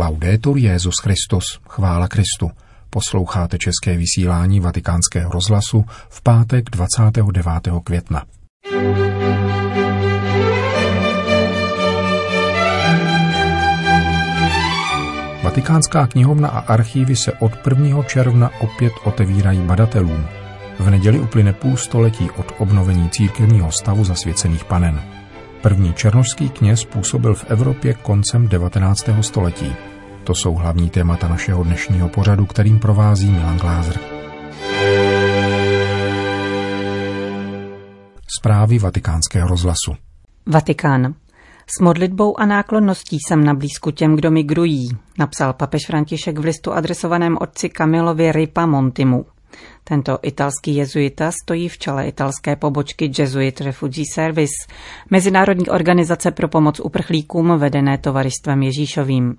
Laudetur Jezus Christus, chvála Kristu. Posloucháte české vysílání Vatikánského rozhlasu v pátek 29. května. Vatikánská knihovna a archívy se od 1. června opět otevírají badatelům. V neděli uplyne půl století od obnovení církevního stavu zasvěcených panen. První černožský kněz působil v Evropě koncem 19. století. To jsou hlavní témata našeho dnešního pořadu, kterým provází Milan Glázer. Zprávy vatikánského rozhlasu. Vatikán. S modlitbou a náklonností jsem na blízku těm, kdo migrují, napsal papež František v listu adresovaném otci Kamilovi Ripa Montimu. Tento italský jezuita stojí v čele italské pobočky Jesuit Refugee Service, mezinárodní organizace pro pomoc uprchlíkům vedené tovarištvem Ježíšovým.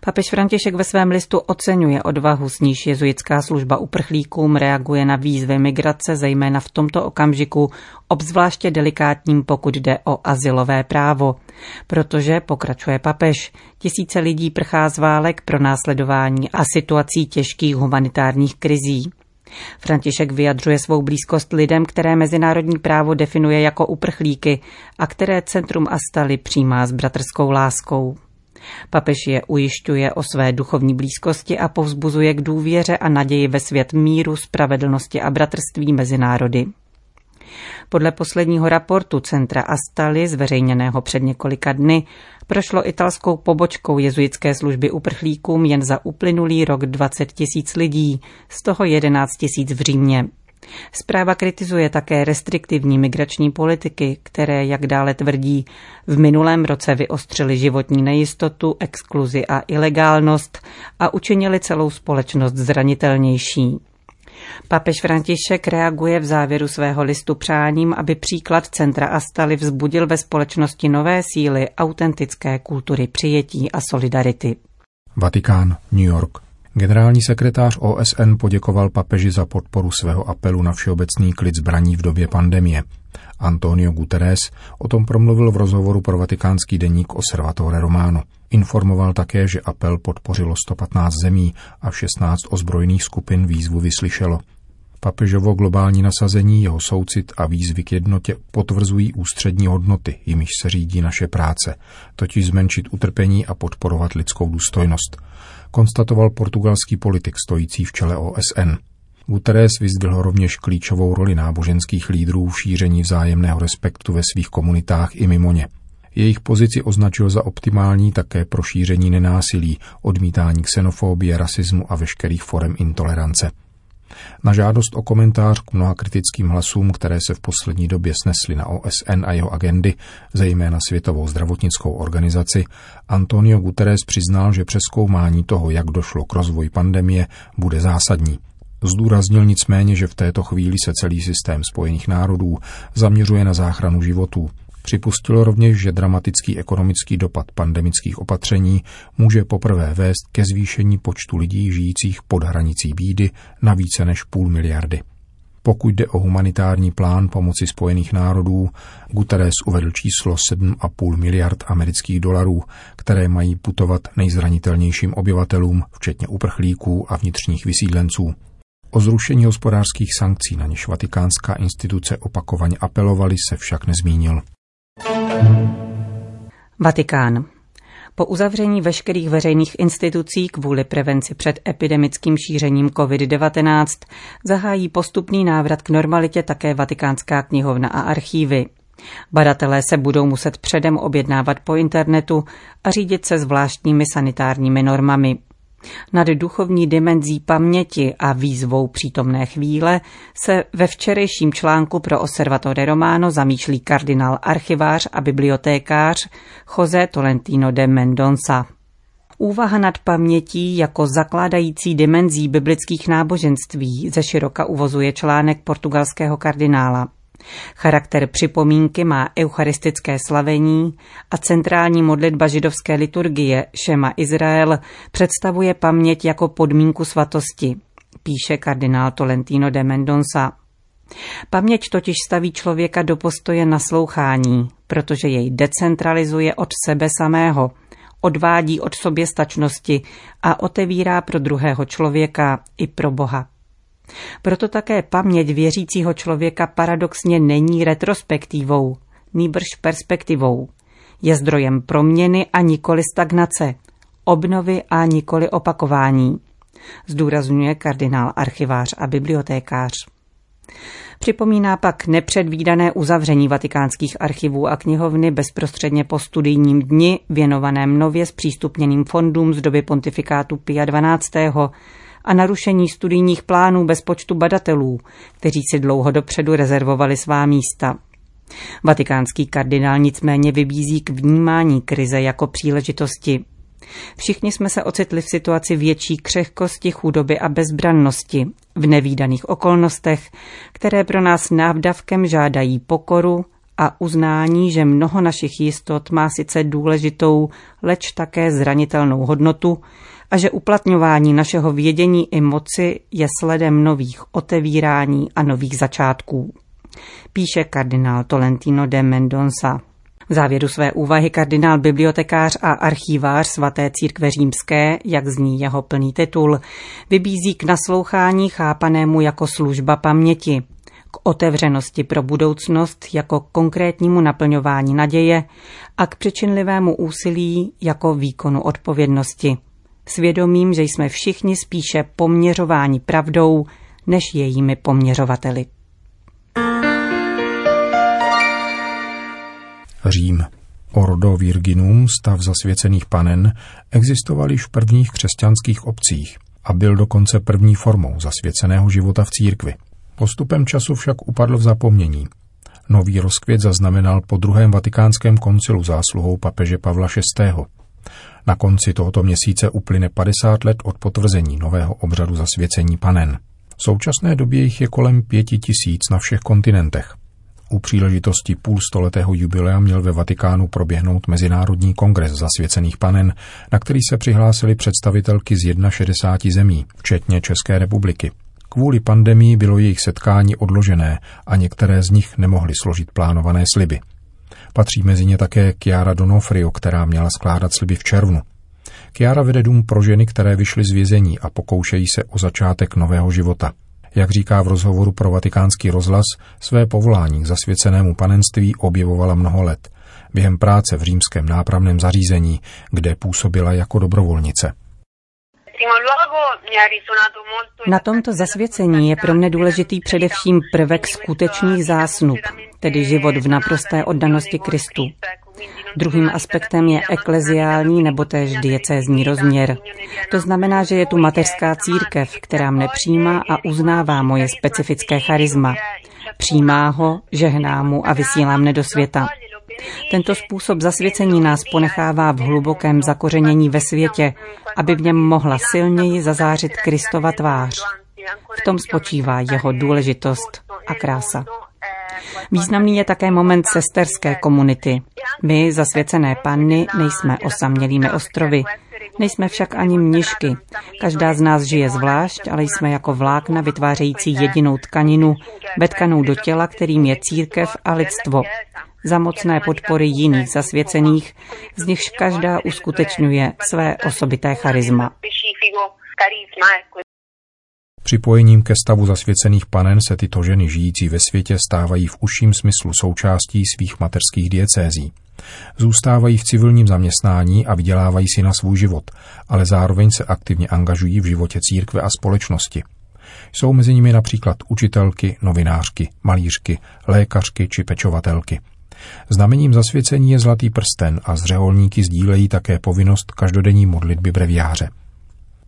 Papež František ve svém listu oceňuje odvahu, s níž jezuitská služba uprchlíkům reaguje na výzvy migrace, zejména v tomto okamžiku, obzvláště delikátním, pokud jde o asilové právo. Protože, pokračuje papež, tisíce lidí prchá z válek pro následování a situací těžkých humanitárních krizí. František vyjadřuje svou blízkost lidem, které mezinárodní právo definuje jako uprchlíky a které Centrum Astali přijímá s bratrskou láskou. Papež je ujišťuje o své duchovní blízkosti a povzbuzuje k důvěře a naději ve svět míru, spravedlnosti a bratrství mezi národy. Podle posledního raportu Centra Astali, zveřejněného před několika dny, prošlo italskou pobočkou jezuitské služby uprchlíkům jen za uplynulý rok 20 tisíc lidí, z toho 11 tisíc v Římě. Zpráva kritizuje také restriktivní migrační politiky, které, jak dále tvrdí, v minulém roce vyostřily životní nejistotu, exkluzi a ilegálnost a učinili celou společnost zranitelnější. Papež František reaguje v závěru svého listu přáním, aby příklad Centra Astali vzbudil ve společnosti nové síly autentické kultury přijetí a solidarity. Vatikán, New York. Generální sekretář OSN poděkoval papeži za podporu svého apelu na všeobecný klid zbraní v době pandemie. Antonio Guterres o tom promluvil v rozhovoru pro vatikánský deník Osservatore Romano. Informoval také, že apel podpořilo 115 zemí a 16 ozbrojených skupin výzvu vyslyšelo. Papežovo globální nasazení, jeho soucit a výzvy k jednotě potvrzují ústřední hodnoty, jimiž se řídí naše práce, totiž zmenšit utrpení a podporovat lidskou důstojnost, konstatoval portugalský politik stojící v čele OSN. Guterres vyzdvihl rovněž klíčovou roli náboženských lídrů v šíření vzájemného respektu ve svých komunitách i mimo ně. Jejich pozici označil za optimální také pro šíření nenásilí, odmítání xenofobie, rasismu a veškerých forem intolerance. Na žádost o komentář k mnoha kritickým hlasům, které se v poslední době snesly na OSN a jeho agendy, zejména Světovou zdravotnickou organizaci, Antonio Guterres přiznal, že přeskoumání toho, jak došlo k rozvoji pandemie, bude zásadní. Zdůraznil nicméně, že v této chvíli se celý systém Spojených národů zaměřuje na záchranu životů, Připustil rovněž, že dramatický ekonomický dopad pandemických opatření může poprvé vést ke zvýšení počtu lidí žijících pod hranicí bídy na více než půl miliardy. Pokud jde o humanitární plán pomoci Spojených národů, Guterres uvedl číslo 7,5 miliard amerických dolarů, které mají putovat nejzranitelnějším obyvatelům, včetně uprchlíků a vnitřních vysídlenců. O zrušení hospodářských sankcí, na něž vatikánská instituce opakovaně apelovali, se však nezmínil. Vatikán. Po uzavření veškerých veřejných institucí kvůli prevenci před epidemickým šířením COVID-19 zahájí postupný návrat k normalitě také Vatikánská knihovna a archívy. Badatelé se budou muset předem objednávat po internetu a řídit se zvláštními sanitárními normami. Nad duchovní dimenzí paměti a výzvou přítomné chvíle se ve včerejším článku pro Osservatore Romano zamýšlí kardinál archivář a bibliotékář José Tolentino de Mendonça. Úvaha nad pamětí jako zakládající dimenzí biblických náboženství ze široka uvozuje článek portugalského kardinála. Charakter připomínky má eucharistické slavení a centrální modlitba židovské liturgie Šema Izrael představuje paměť jako podmínku svatosti, píše kardinál Tolentino de Mendonça. Paměť totiž staví člověka do postoje naslouchání, protože jej decentralizuje od sebe samého, odvádí od sobě stačnosti a otevírá pro druhého člověka i pro Boha. Proto také paměť věřícího člověka paradoxně není retrospektivou, nýbrž perspektivou. Je zdrojem proměny a nikoli stagnace, obnovy a nikoli opakování, zdůrazňuje kardinál archivář a bibliotékář. Připomíná pak nepředvídané uzavření vatikánských archivů a knihovny bezprostředně po studijním dni věnovaném nově zpřístupněným fondům z doby pontifikátu Pia 12. a narušení studijních plánů bez počtu badatelů, kteří si dlouho dopředu rezervovali svá místa. Vatikánský kardinál nicméně vybízí k vnímání krize jako příležitosti. Všichni jsme se ocitli v situaci větší křehkosti, chudoby a bezbrannosti, v nevýdaných okolnostech, které pro nás návdavkem žádají pokoru a uznání, že mnoho našich jistot má sice důležitou, leč také zranitelnou hodnotu a že uplatňování našeho vědění i moci je sledem nových otevírání a nových začátků. Píše kardinál Tolentino de Mendonça. V závěru své úvahy kardinál bibliotekář a archivář svaté církve římské, jak zní jeho plný titul, vybízí k naslouchání chápanému jako služba paměti, k otevřenosti pro budoucnost jako konkrétnímu naplňování naděje a k přičinlivému úsilí jako výkonu odpovědnosti. Svědomím, že jsme všichni spíše poměřováni pravdou, než jejími poměřovateli. Řím. Ordo Virginum, stav zasvěcených panen, existoval již v prvních křesťanských obcích a byl dokonce první formou zasvěceného života v církvi. Postupem času však upadl v zapomnění. Nový rozkvět zaznamenal po druhém vatikánském koncilu zásluhou papeže Pavla VI. Na konci tohoto měsíce uplyne 50 let od potvrzení nového obřadu zasvěcení panen. V současné době jich je kolem pěti tisíc na všech kontinentech. U příležitosti půlstoletého jubilea měl ve Vatikánu proběhnout Mezinárodní kongres zasvěcených panen, na který se přihlásili představitelky z 61 zemí, včetně České republiky. Kvůli pandemii bylo jejich setkání odložené a některé z nich nemohly složit plánované sliby. Patří mezi ně také Chiara Donofrio, která měla skládat sliby v červnu. Chiara vede dům pro ženy, které vyšly z vězení a pokoušejí se o začátek nového života – jak říká v rozhovoru pro vatikánský rozhlas, své povolání k zasvěcenému panenství objevovala mnoho let, během práce v římském nápravném zařízení, kde působila jako dobrovolnice. Na tomto zasvěcení je pro mne důležitý především prvek skutečných zásnub, tedy život v naprosté oddanosti Kristu. Druhým aspektem je ekleziální nebo též diecézní rozměr. To znamená, že je tu mateřská církev, která mne přijímá a uznává moje specifické charisma. Přijímá ho, žehná mu a vysílá mne do světa. Tento způsob zasvěcení nás ponechává v hlubokém zakořenění ve světě, aby v něm mohla silněji zazářit Kristova tvář. V tom spočívá jeho důležitost a krása. Významný je také moment sesterské komunity. My, zasvěcené panny, nejsme osamělými ostrovy. Nejsme však ani mnišky. Každá z nás žije zvlášť, ale jsme jako vlákna vytvářející jedinou tkaninu, vetkanou do těla, kterým je církev a lidstvo. Za mocné podpory jiných zasvěcených, z nichž každá uskutečňuje své osobité charisma. Připojením ke stavu zasvěcených panen se tyto ženy žijící ve světě stávají v užším smyslu součástí svých mateřských diecézí. Zůstávají v civilním zaměstnání a vydělávají si na svůj život, ale zároveň se aktivně angažují v životě církve a společnosti. Jsou mezi nimi například učitelky, novinářky, malířky, lékařky či pečovatelky. Znamením zasvěcení je zlatý prsten a zřeholníky sdílejí také povinnost každodenní modlitby breviáře.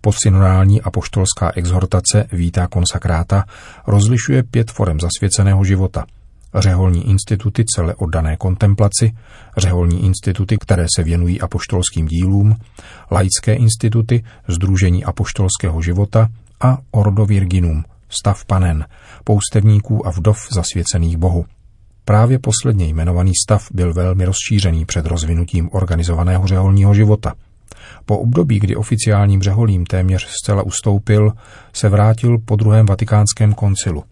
Posynodální apoštolská exhortace Vítá konsakráta rozlišuje pět forem zasvěceného života. Řeholní instituty celé oddané kontemplaci, řeholní instituty, které se věnují apoštolským dílům, laické instituty, Združení apoštolského života a Ordo Virginum, stav panen, poustevníků a vdov zasvěcených Bohu. Právě posledně jmenovaný stav byl velmi rozšířený před rozvinutím organizovaného řeholního života – po období, kdy oficiálním řeholím téměř zcela ustoupil, se vrátil po druhém vatikánském koncilu.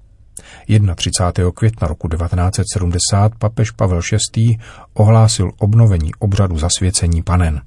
31. května roku 1970 papež Pavel VI. ohlásil obnovení obřadu zasvěcení panen.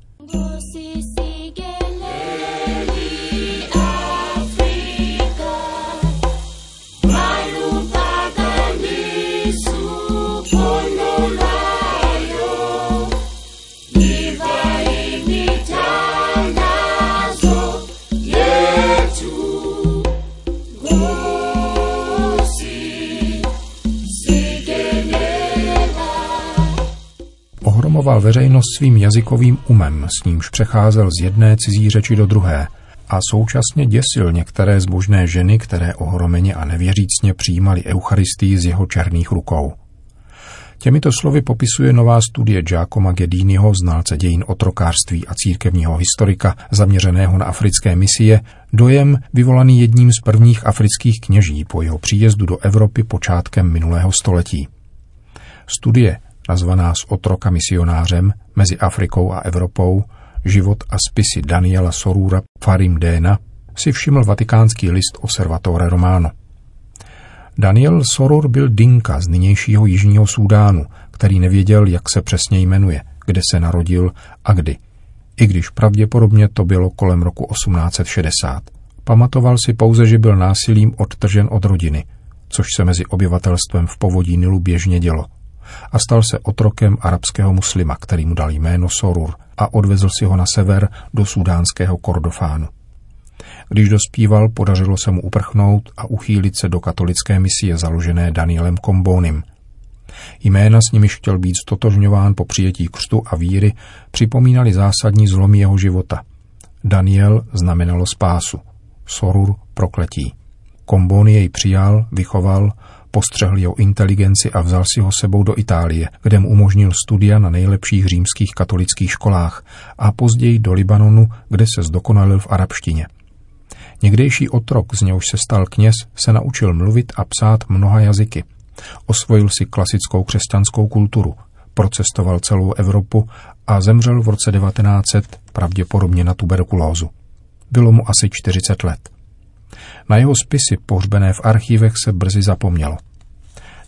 Veřejnost svým jazykovým umem, s nímž přecházel z jedné cizí řeči do druhé a současně děsil některé zbožné ženy, které ohromeně a nevěřícně přijímali Eucharistii z jeho černých rukou. Těmito slovy popisuje nová studie Giacomo Gediniho, znalce dějin otrokářství a církevního historika zaměřeného na africké misie, dojem vyvolaný jedním z prvních afrických kněží po jeho příjezdu do Evropy počátkem minulého století. Studie, nazvaná z otroka misionářem mezi Afrikou a Evropou, život a spisy Daniela Sorura Farim Déna, si všiml vatikánský list Observatore Romano. Daniel Soror byl Dinka z nynějšího Jižního Súdánu, který nevěděl, jak se přesně jmenuje, kde se narodil a kdy. I když pravděpodobně to bylo kolem roku 1860. Pamatoval si pouze, že byl násilím odtržen od rodiny, což se mezi obyvatelstvem v povodí Nilu běžně dělo. A stal se otrokem arabského muslima, který mu dal jméno Sorur a odvezl si ho na sever do sudánského Kordofánu. Když dospíval, podařilo se mu uprchnout a uchýlit se do katolické misie založené Danielem Kombonim. Jména s nimiž chtěl být stotožňován po přijetí křtu a víry připomínali zásadní zlomy jeho života. Daniel znamenalo spásu, Sorur prokletí. Komboni jej přijal, vychoval, postřehl jeho inteligenci a vzal si ho sebou do Itálie, kde mu umožnil studia na nejlepších římských katolických školách a později do Libanonu, kde se zdokonalil v arabštině. Někdejší otrok, z něhož se stal kněz, se naučil mluvit a psát mnoha jazyky. Osvojil si klasickou křesťanskou kulturu, procestoval celou Evropu a zemřel v roce 1900 pravděpodobně na tuberkulózu. Bylo mu asi 40 let. Na jeho spisy pohřbené v archívech se brzy zapomnělo.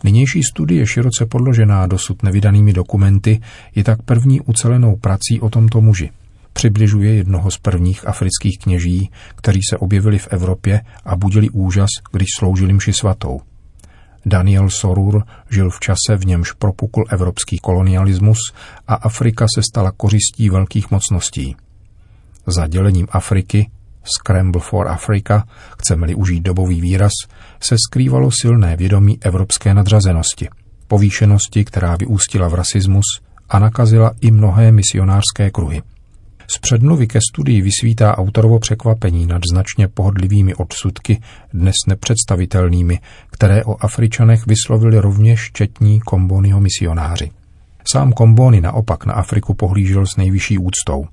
Nynější studie, široce podložená dosud nevydanými dokumenty, je tak první ucelenou prací o tomto muži – přibližuje jednoho z prvních afrických kněží, kteří se objevili v Evropě a budili úžas, když sloužili mši svatou. Daniel Sorur žil v čase, v němž propukl evropský kolonialismus a Afrika se stala kořistí velkých mocností. Za dělením Afriky, Scramble for Africa, chceme-li užít dobový výraz, se skrývalo silné vědomí evropské nadřazenosti, povýšenosti, která vyústila v rasismus a nakazila i mnohé misionářské kruhy. Z předmluvy ke studii vysvítá autorovo překvapení nad značně pohodlivými odsudky, dnes nepředstavitelnými, které o Afričanech vyslovili rovněž četní Kombonyho misionáři. Sám Kombony naopak na Afriku pohlížel s nejvyšší úctou,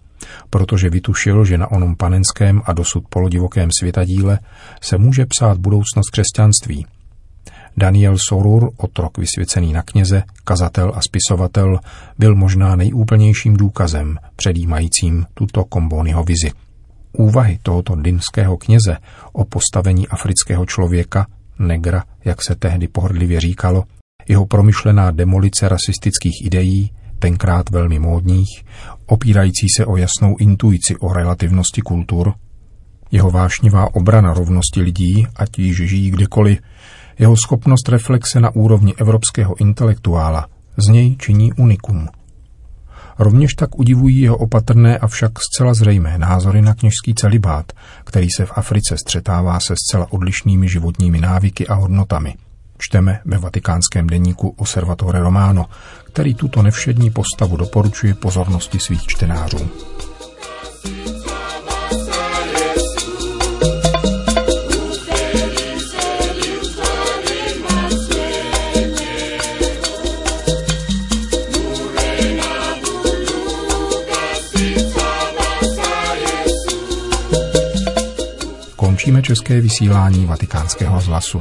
protože vytušil, že na onom panenském a dosud polodivokém světadíle se může psát budoucnost křesťanství – Daniel Sorur, otrok vysvěcený na kněze, kazatel a spisovatel, byl možná nejúplnějším důkazem předjímajícím tuto kombonyho vizi. Úvahy tohoto dinského kněze o postavení afrického člověka, negra, jak se tehdy pohrdlivě říkalo, jeho promyšlená demolice rasistických ideí, tenkrát velmi módních, opírající se o jasnou intuici o relativnosti kultur, jeho vášnivá obrana rovnosti lidí, ať již žijí kdekoliv, jeho schopnost reflexe na úrovni evropského intelektuála z něj činí unikum. Rovněž tak udivují jeho opatrné a však zcela zřejmé názory na kněžský celibát, který se v Africe střetává se zcela odlišnými životními návyky a hodnotami. Čteme ve vatikánském deníku Observatore Romano, který tuto nevšední postavu doporučuje pozornosti svých čtenářů. České vysílání vatikánského zlasu.